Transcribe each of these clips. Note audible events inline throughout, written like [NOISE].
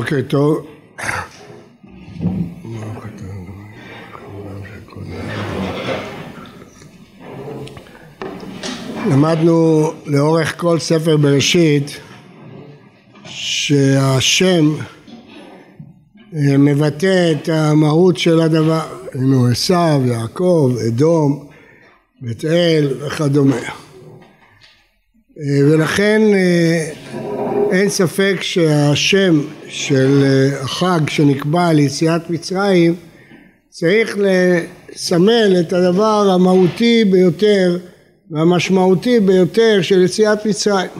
אוקיי, טוב. למדנו לאורך כל ספר בראשית שהשם אה, מבטא את המהות של הדבר, היינו עשיו, יעקב, אדום, בית אל וכדומה. אה, ולכן אה, אין ספק שהשם של החג שנקבע ליציאת מצרים צריך לסמל את הדבר המהותי ביותר והמשמעותי ביותר של יציאת מצרים.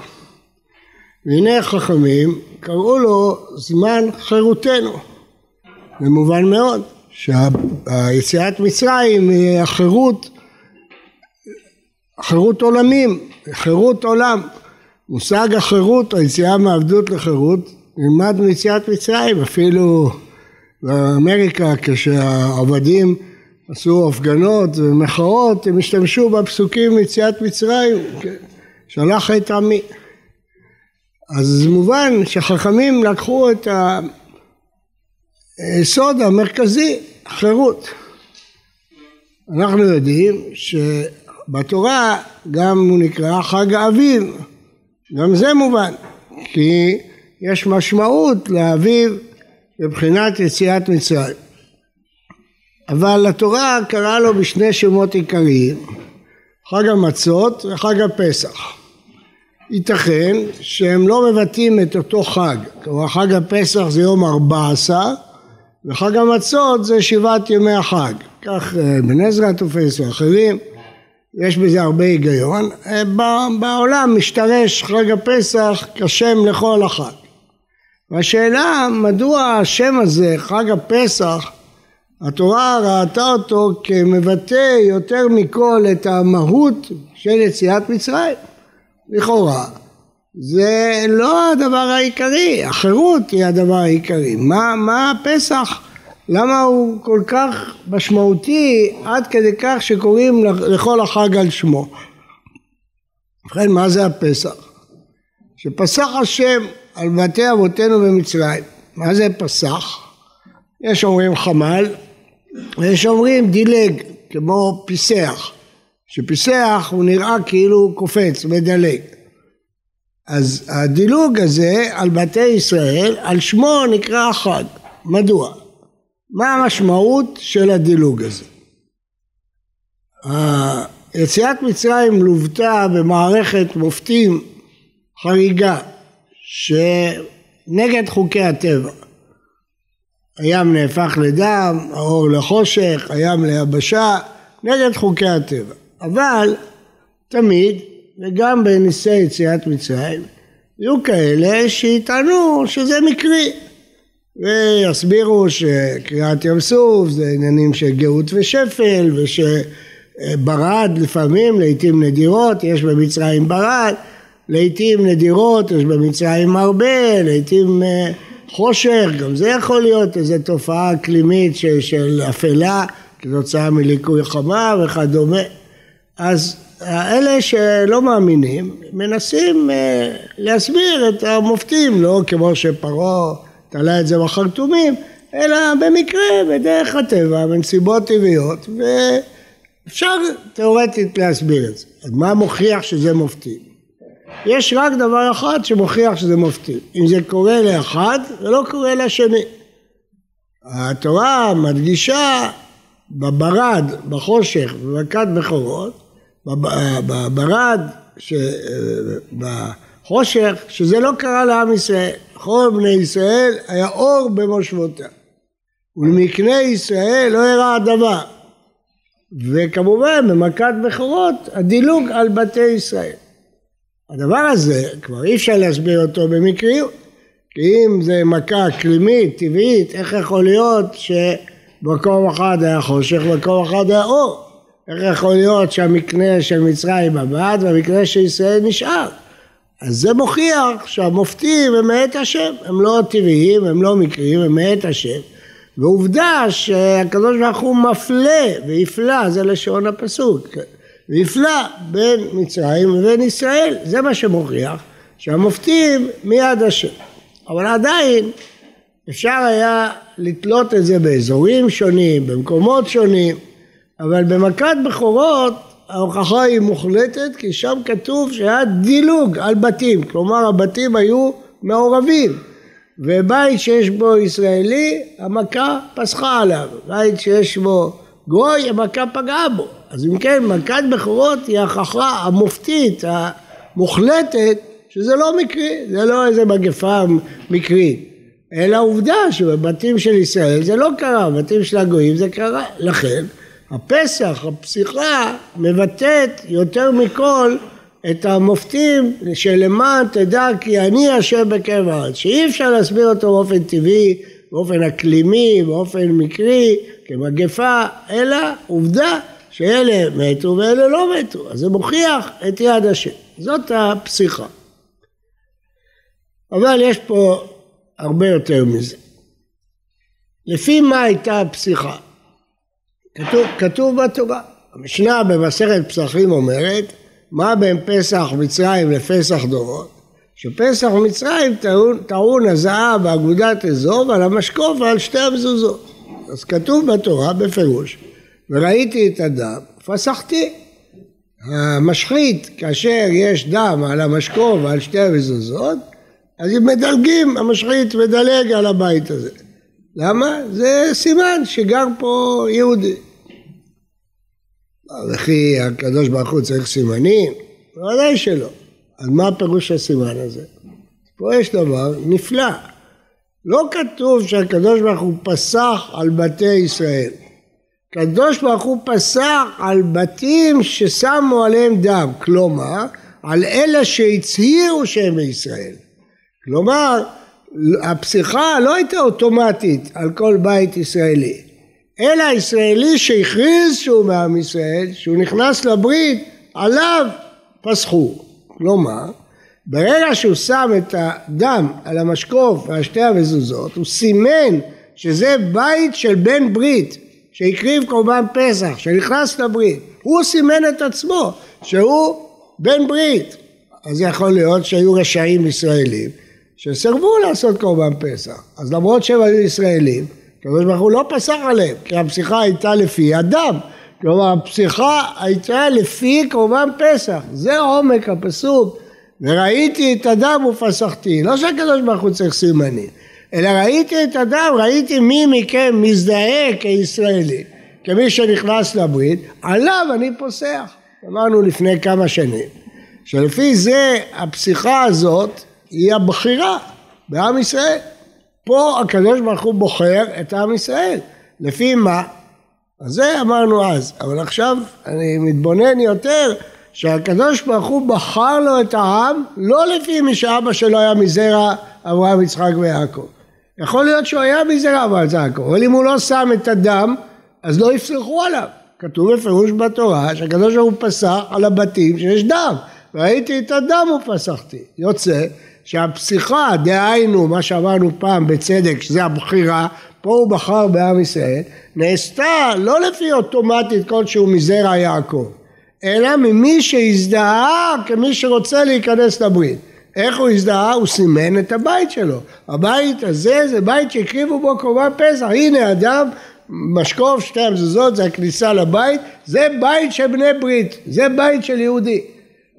והנה חכמים קראו לו זמן חירותנו. זה מובן מאוד שהיציאת מצרים היא החירות, חירות עולמים, חירות עולם. מושג החירות, היציאה מעבדות לחירות, נלמד מיציאת מצרים, אפילו באמריקה כשהעבדים עשו הפגנות ומחאות, הם השתמשו בפסוקים מיציאת מצרים, שלח את עמי. אז מובן שחכמים לקחו את היסוד המרכזי, חירות. אנחנו יודעים שבתורה גם הוא נקרא חג האביב, גם זה מובן, כי יש משמעות לאביב מבחינת יציאת מצרים. אבל התורה קראה לו בשני שמות עיקריים, חג המצות וחג הפסח. ייתכן שהם לא מבטאים את אותו חג, כלומר חג הפסח זה יום ארבע עשר וחג המצות זה שבעת ימי החג, כך אה, בן עזרא תופס ואחרים, יש בזה הרבה היגיון, אה, בעולם משתרש חג הפסח כשם לכל החג. והשאלה מדוע השם הזה, חג הפסח, התורה ראתה אותו כמבטא יותר מכל את המהות של יציאת מצרים. לכאורה זה לא הדבר העיקרי, החירות היא הדבר העיקרי. מה, מה הפסח? למה הוא כל כך משמעותי עד כדי כך שקוראים לכל החג על שמו? ובכן מה זה הפסח? שפסח השם על בתי אבותינו במצרים. מה זה פסח? יש אומרים חמל ויש אומרים דילג כמו פיסח שפיסח הוא נראה כאילו הוא קופץ, מדלג. אז הדילוג הזה על בתי ישראל, על שמו נקרא החג. מדוע? מה המשמעות של הדילוג הזה? יציאת מצרים לוותה במערכת מופתים חריגה שנגד חוקי הטבע. הים נהפך לדם, האור לחושך, הים ליבשה, נגד חוקי הטבע. אבל תמיד, וגם בניסי יציאת מצרים, יהיו כאלה שיטענו שזה מקרי ויסבירו שקריעת ים סוף זה עניינים של גאות ושפל ושברד לפעמים, לעיתים נדירות, יש במצרים ברד, לעיתים נדירות, יש במצרים הרבה, לעיתים אה, חושך, גם זה יכול להיות איזו תופעה אקלימית של, של אפלה כתוצאה מליקוי חמה וכדומה. אז אלה שלא מאמינים מנסים אה, להסביר את המופתים, לא כמו שפרעה תלה את זה בחרטומים, אלא במקרה, בדרך הטבע, בנסיבות טבעיות, ואפשר תאורטית להסביר את זה. אז מה מוכיח שזה מופתים? יש רק דבר אחד שמוכיח שזה מופתים. אם זה קורה לאחד, זה לא קורה לשני. התורה מדגישה בברד, בחושך, במכת בכורות, בברד. בחושך, שזה לא קרה לעם ישראל. לכל בני ישראל היה אור במושבותיו. ולמקנה ישראל לא הראה דבר. וכמובן במכת בכורות הדילוג על בתי ישראל. הדבר הזה כבר אי אפשר להסביר אותו במקריות. כי אם זה מכה אקלימית, טבעית, איך יכול להיות שבמקום אחד היה חושך ובמקום אחד היה אור? איך יכול להיות שהמקנה של מצרים עבד והמקנה של ישראל נשאר? אז זה מוכיח שהמופתים הם מאת השם, הם לא טבעיים, הם לא מקריים, הם מאת השם. ועובדה שהקדוש ברוך הוא מפלה והפלה, זה לשון הפסוק, והפלה בין מצרים ובין ישראל, זה מה שמוכיח שהמופתים מיד השם. אבל עדיין אפשר היה לתלות את זה באזורים שונים, במקומות שונים, אבל במכת בכורות ההוכחה היא מוחלטת כי שם כתוב שהיה דילוג על בתים, כלומר הבתים היו מעורבים. ובית שיש בו ישראלי המכה פסחה עליו, בית שיש בו גוי המכה פגעה בו. אז אם כן מכת בכורות היא ההוכחה המופתית המוחלטת שזה לא מקרי, זה לא איזה מגפה מקרית. אלא עובדה שבבתים של ישראל זה לא קרה, בבתים של הגויים זה קרה. לכן הפסח, הפסיכה, מבטאת יותר מכל את המופתים שלמען תדע כי אני השם בקרב הארץ, שאי אפשר להסביר אותו באופן טבעי, באופן אקלימי, באופן מקרי, כמגפה, אלא עובדה שאלה מתו ואלה לא מתו, אז זה מוכיח את יד השם, זאת הפסיחה. אבל יש פה הרבה יותר מזה. לפי מה הייתה הפסיחה? כתוב, כתוב בתורה. המשנה במסכת פסחים אומרת מה בין פסח מצרים לפסח דורות? שפסח מצרים טעון, טעון הזעה באגודת אזור ועל המשקוף ועל שתי המזוזות. אז כתוב בתורה בפירוש וראיתי את הדם פסחתי. המשחית כאשר יש דם על המשקוף ועל שתי המזוזות אז אם מדלגים המשחית מדלג על הבית הזה. למה? זה סימן שגר פה יהודי. וכי הקדוש ברוך הוא צריך סימנים? ודאי שלא. אז מה הפירוש הסימן הזה? פה יש דבר נפלא. לא כתוב שהקדוש ברוך הוא פסח על בתי ישראל. הקדוש ברוך הוא פסח על בתים ששמו עליהם דם, כלומר על אלה שהצהירו שהם מישראל. כלומר הפסיכה לא הייתה אוטומטית על כל בית ישראלי. אלא הישראלי שהכריז שהוא מעם ישראל, שהוא נכנס לברית, עליו פסחו. כלומר, ברגע שהוא שם את הדם על המשקוף ועל שתי המזוזות, הוא סימן שזה בית של בן ברית, שהקריב קורבן פסח, שנכנס לברית. הוא סימן את עצמו שהוא בן ברית. אז יכול להיות שהיו רשעים ישראלים שסירבו לעשות קורבן פסח. אז למרות שהם היו ישראלים, הקדוש ברוך הוא לא פסח עליהם, כי הפסיכה הייתה לפי הדם. כלומר, הפסיכה הייתה לפי קורבן פסח. זה עומק הפסוק. וראיתי את הדם ופסחתי. לא שהקדוש ברוך הוא צריך סימנים, אלא ראיתי את הדם, ראיתי מי מכם מזדהה כישראלי, כמי שנכנס לברית, עליו אני פוסח. אמרנו לפני כמה שנים, שלפי זה הפסיכה הזאת היא הבחירה בעם ישראל. פה הקדוש ברוך הוא בוחר את עם ישראל. לפי מה? אז זה אמרנו אז, אבל עכשיו אני מתבונן יותר שהקדוש ברוך הוא בחר לו את העם לא לפי מי שאבא שלו היה מזרע אברהם, יצחק ויעקב. יכול להיות שהוא היה מזרע אברהם ויעקב, אבל אם הוא לא שם את הדם, אז לא יפסחו עליו. כתוב בפירוש בתורה שהקדוש ברוך הוא פסח על הבתים שיש דם. ראיתי את הדם ופסחתי. יוצא שהפסיכה, דהיינו מה שאמרנו פעם בצדק, שזה הבחירה, פה הוא בחר בעם ישראל, נעשתה לא לפי אוטומטית כלשהו מזרע יעקב, אלא ממי שהזדהה כמי שרוצה להיכנס לברית. איך הוא הזדהה? הוא סימן את הבית שלו. הבית הזה זה בית שהקריבו בו קורבן פסח. הנה אדם, משקוף שתי המזוזות, זה הכניסה לבית, זה בית של בני ברית, זה בית של יהודי.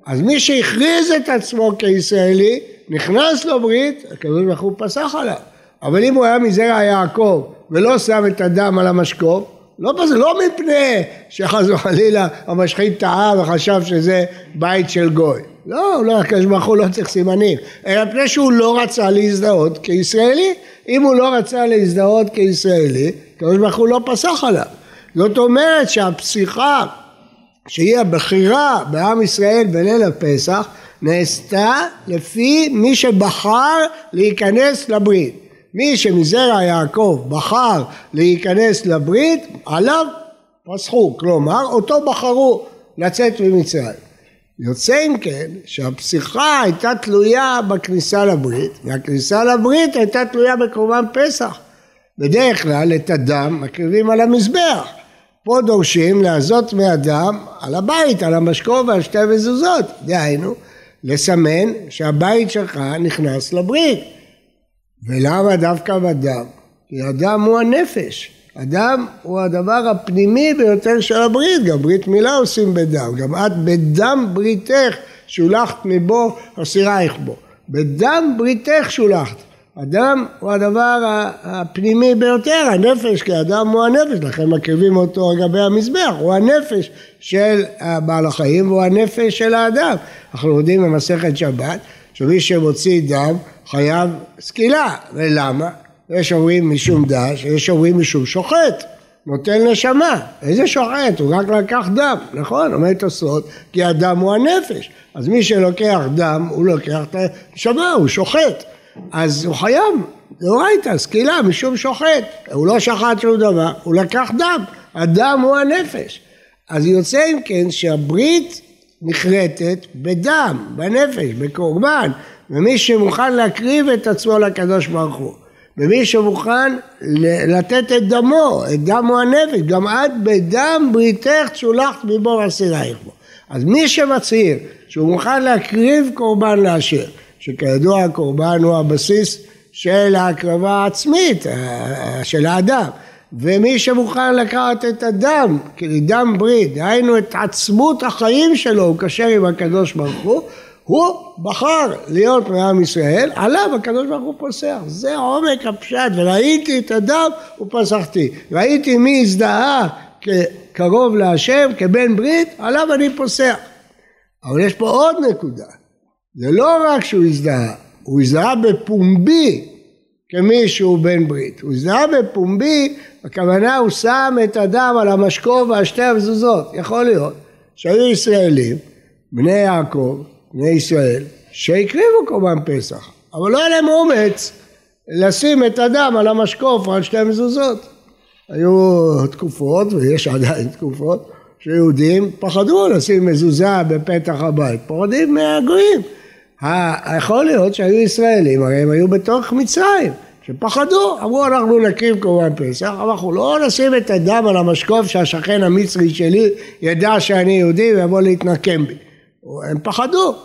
אז מי שהכריז את עצמו כישראלי, נכנס לברית, הקדוש ברוך הוא פסח עליו. אבל אם הוא היה מזרע יעקב ולא שם את הדם על המשקוף, לא פסח, לא מפני שחס וחלילה המשחית טעה וחשב שזה בית של גוי. לא, לא, הקדוש ברוך הוא לא צריך סימנים, אלא מפני שהוא לא רצה להזדהות כישראלי. אם הוא לא רצה להזדהות כישראלי, הקדוש ברוך הוא לא פסח עליו. זאת אומרת שהפסיכה שהיא הבחירה בעם ישראל בליל הפסח נעשתה לפי מי שבחר להיכנס לברית. מי שמזרע יעקב בחר להיכנס לברית, עליו פסחו, כלומר אותו בחרו לצאת ממצרים. יוצא אם כן שהפסיכה הייתה תלויה בכניסה לברית, והכניסה לברית הייתה תלויה בקורבן פסח. בדרך כלל את הדם מקריבים על המזבח. פה דורשים לעזות מהדם על הבית, על המשקוף ועל שתי מזוזות. דהיינו, לסמן שהבית שלך נכנס לברית. ולמה דווקא בדם? כי הדם הוא הנפש. הדם הוא הדבר הפנימי ביותר של הברית, גם ברית מילה עושים בדם, גם את בדם בריתך שולחת מבו אסירייך בו, בדם בריתך שולחת. הדם הוא הדבר הפנימי ביותר, הנפש, כי הדם הוא הנפש, לכן מקריבים אותו על גבי המזבח, הוא הנפש של בעל החיים והוא הנפש של האדם. אנחנו יודעים במסכת שבת שמי שמוציא דם חייב סקילה, ולמה? יש אומרים משום דש, יש אומרים משום שוחט, נותן נשמה. איזה שוחט? הוא רק לקח דם, נכון? אומר תוספות, כי הדם הוא הנפש. אז מי שלוקח דם, הוא לוקח את הנשמה, הוא שוחט. אז הוא חייב, דאורייתא, סקילה, משום שוחט. הוא לא שחט שום דבר, הוא לקח דם. הדם הוא הנפש. אז יוצא אם כן שהברית נחרטת בדם, בנפש, בקורבן, ומי שמוכן להקריב את עצמו לקדוש ברוך הוא. ומי שמוכן לתת את דמו, את דמו הנפש, גם את בדם בריתך צולחת מבור אסירייך בו. אז מי שמצהיר שהוא מוכן להקריב קורבן לאשר, שכידוע הקורבן הוא הבסיס של ההקרבה העצמית, של האדם, ומי שמוכן לקחת את הדם, דם ברית, דהיינו את עצמות החיים שלו, הוא קשר עם הקדוש ברוך הוא, הוא בחר להיות מעם ישראל, עליו הקדוש ברוך הוא פוסח. זה עומק הפשט, וראיתי את הדם ופסחתי. ראיתי מי הזדהה כקרוב להשם, כבן ברית, עליו אני פוסח. אבל יש פה עוד נקודה. זה לא רק שהוא הזדהה, הוא הזדהה בפומבי כמי שהוא בן ברית. הוא הזדהה בפומבי, הכוונה הוא שם את הדם על המשקוף ועל שתי המזוזות. יכול להיות שהיו ישראלים, בני יעקב, בני ישראל, שהקריבו קורבן פסח, אבל לא היה להם אומץ לשים את הדם על המשקוף על שתי המזוזות. היו תקופות, ויש עדיין תקופות, שיהודים פחדו לשים מזוזה בפתח הבית, פוחדים מהגויים. יכול להיות שהיו ישראלים, הרי הם היו בתוך מצרים, שפחדו, אמרו אנחנו נקריב קורבן פסח, אנחנו לא נשים את הדם על המשקוף שהשכן המצרי שלי ידע שאני יהודי ויבוא להתנקם בי. הם פחדו.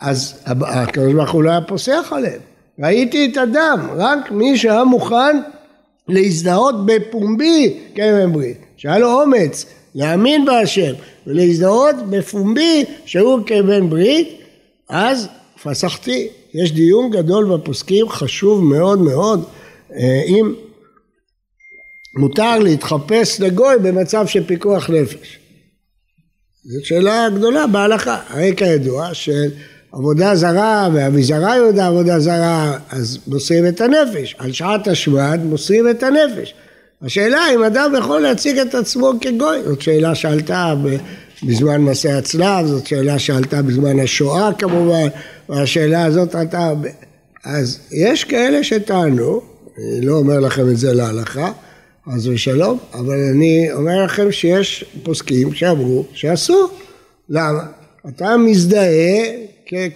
אז הקדוש ברוך הוא לא היה פוסח עליהם. ראיתי את הדם, רק מי שהיה מוכן להזדהות בפומבי כבן ברית, שהיה לו אומץ להאמין בהשם ולהזדהות בפומבי שהוא כבן ברית, אז פסחתי. יש דיון גדול בפוסקים, חשוב מאוד מאוד, אה, אם מותר להתחפש לגוי במצב של פיקוח נפש. זאת שאלה גדולה בהלכה. הרי כידוע שעבודה זרה ואביזרה יהודה עבודה זרה, אז מוסרים את הנפש. על שעת השמד מוסרים את הנפש. השאלה אם אדם יכול להציג את עצמו כגוי, זאת שאלה שעלתה בזמן מסע הצלב, זאת שאלה שעלתה בזמן השואה כמובן, והשאלה הזאת עלתה... אז יש כאלה שטענו, אני לא אומר לכם את זה להלכה, חס ושלום, אבל אני אומר לכם שיש פוסקים שאמרו שאסור. למה? אתה מזדהה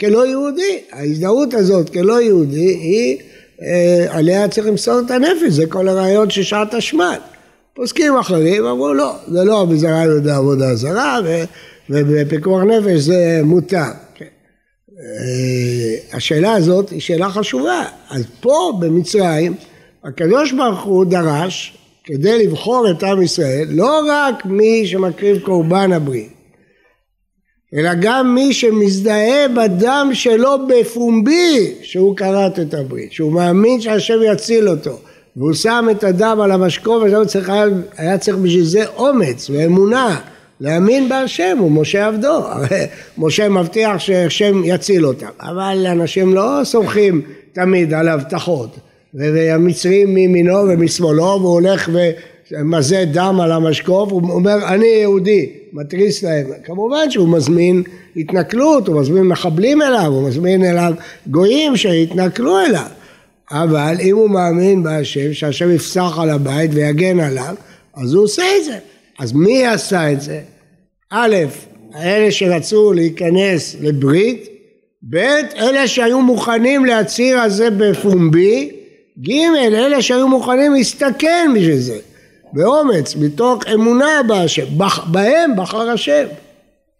כלא יהודי. ההזדהות הזאת כלא יהודי היא, אה, עליה צריך למסור את הנפש, זה כל הרעיון של שעת השמד. פוסקים אחרים אמרו לא, זה לא בזרה יהודה עבודה זרה, ובפיקוח נפש זה מותר. כן. אה, השאלה הזאת היא שאלה חשובה. אז פה במצרים הקדוש ברוך הוא דרש כדי לבחור את עם ישראל, לא רק מי שמקריב קורבן הברית, אלא גם מי שמזדהה בדם שלו בפומבי שהוא כרת את הברית, שהוא מאמין שהשם יציל אותו, והוא שם את הדם על המשקוף, אז צריך, היה, צריך בשביל זה אומץ ואמונה, להאמין בהשם, הוא משה עבדו, [LAUGHS] משה מבטיח שהשם יציל אותם, אבל אנשים לא סומכים תמיד על הבטחות. והמצרים מימינו ומשמאלו והוא הולך ומזה דם על המשקוף, הוא אומר אני יהודי, מתריס להם, כמובן שהוא מזמין התנכלות, הוא מזמין מחבלים אליו, הוא מזמין אליו גויים שיתנכלו אליו, אבל אם הוא מאמין בהשם, שהשם יפסח על הבית ויגן עליו, אז הוא עושה את זה. אז מי עשה את זה? א', אלה שרצו להיכנס לברית, ב', אלה שהיו מוכנים להצהיר על זה בפומבי, ג' אלה שהיו מוכנים להסתכן בשביל זה, באומץ, מתוך אמונה בהשם, בהם בחר השם.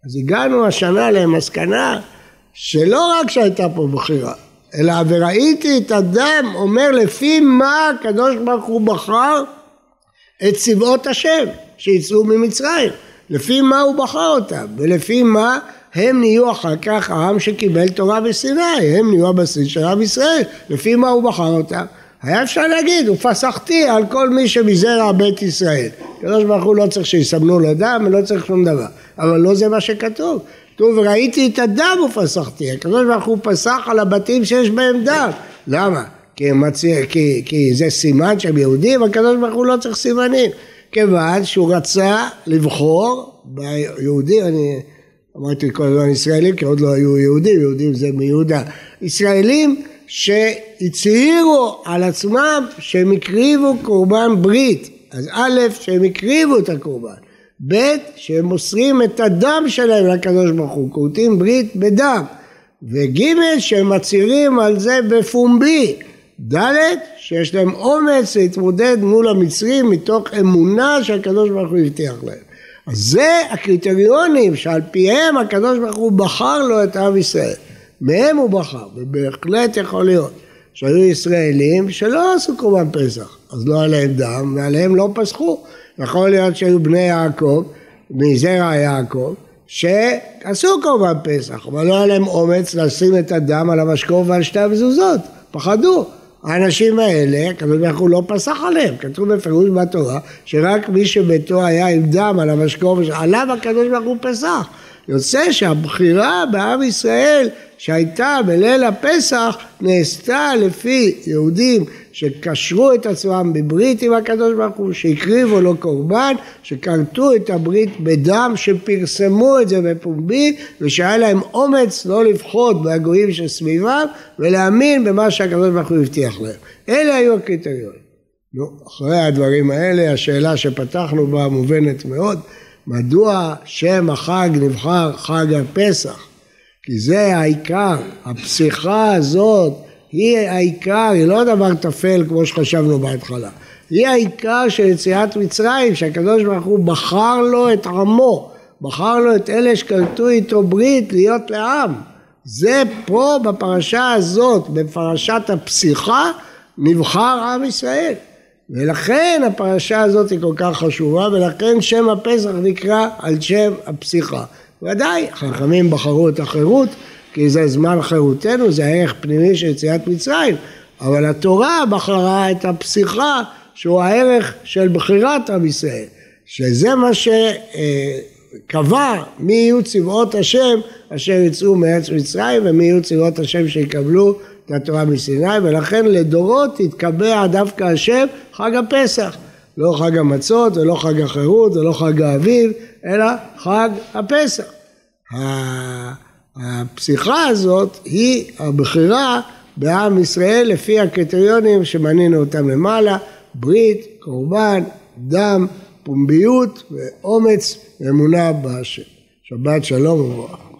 אז הגענו השנה למסקנה שלא רק שהייתה פה בחירה, אלא וראיתי את הדם אומר לפי מה הקדוש ברוך הוא בחר את צבאות השם שיצאו ממצרים, לפי מה הוא בחר אותם ולפי מה הם נהיו אחר כך העם שקיבל תורה בסיני, הם נהיו הבסיס של עם ישראל, לפי מה הוא בחר אותם? היה אפשר להגיד, ופסחתי על כל מי שמזרע בית ישראל. הקדוש ברוך הוא לא צריך שיסמנו לו דם ולא צריך שום דבר, אבל לא זה מה שכתוב. כתוב, ראיתי את הדם ופסחתי, הקדוש ברוך הוא פסח על הבתים שיש בהם דם. למה? כי, מציא, כי, כי זה סימן שהם יהודים, הקדוש ברוך הוא לא צריך סימנים. כיוון שהוא רצה לבחור ביהודים, אני אמרתי כל הזמן ישראלים כי עוד לא היו יהודים, יהודים זה מיהודה. ישראלים שהצהירו על עצמם שהם הקריבו קורבן ברית. אז א', שהם הקריבו את הקורבן. ב', שהם מוסרים את הדם שלהם לקדוש ברוך הוא, כורתים ברית בדם. וג', שהם מצהירים על זה בפומבי. ד', שיש להם אומץ להתמודד מול המצרים מתוך אמונה שהקדוש ברוך הוא הבטיח להם. אז זה הקריטריונים שעל פיהם הקדוש ברוך הוא בחר לו את עם ישראל. מהם הוא בחר, ובהחלט יכול להיות שהיו ישראלים שלא עשו קורבן פסח, אז לא להם דם ועליהם לא פסחו. יכול להיות שהיו בני יעקב, מזרע יעקב, שעשו קורבן פסח, אבל לא היה להם אומץ לשים את הדם על המשקוף ועל שתי המזוזות, פחדו. האנשים האלה, הקדוש ברוך הוא לא פסח עליהם, כתוב בפירוש בתורה שרק מי שביתו היה עם דם על המשקוף, עליו הקדוש ברוך הוא פסח. יוצא שהבחירה בעם ישראל שהייתה בליל הפסח נעשתה לפי יהודים שקשרו את עצמם בברית עם הקדוש ברוך הוא, שהקריבו לו קורבן, שכרתו את הברית בדם, שפרסמו את זה בפומבי ושהיה להם אומץ לא לפחוד מהגויים שסביבם ולהאמין במה שהקדוש ברוך הוא הבטיח להם. אלה היו הקריטריונים. נו, אחרי הדברים האלה השאלה שפתחנו בה מובנת מאוד מדוע שם החג נבחר חג הפסח? כי זה העיקר, הפסיכה הזאת היא העיקר, היא לא דבר טפל כמו שחשבנו בהתחלה. היא העיקר של יציאת מצרים, שהקדוש ברוך הוא בחר לו את עמו, בחר לו את אלה שקלטו איתו ברית להיות לעם. זה פה בפרשה הזאת, בפרשת הפסיכה, נבחר עם ישראל. ולכן הפרשה הזאת היא כל כך חשובה, ולכן שם הפסח נקרא על שם הפסיכה. ודאי, חכמים בחרו את החירות, כי זה זמן חירותנו, זה הערך פנימי של יציאת מצרים, אבל התורה בחרה את הפסיכה, שהוא הערך של בחירת עם ישראל, שזה מה שקבע מי יהיו צבאות השם אשר יצאו מארץ מצרים ומי יהיו צבאות השם שיקבלו את התורה מסיני, ולכן לדורות התקבע דווקא השם חג הפסח. לא חג המצות ולא חג החירות ולא חג האביב, אלא חג הפסח. הפסיכה הזאת היא הבחירה בעם ישראל לפי הקריטריונים שמנינו אותם למעלה, ברית, קורבן, דם, פומביות ואומץ ואמונה בהשם. שבת שלום וברכה.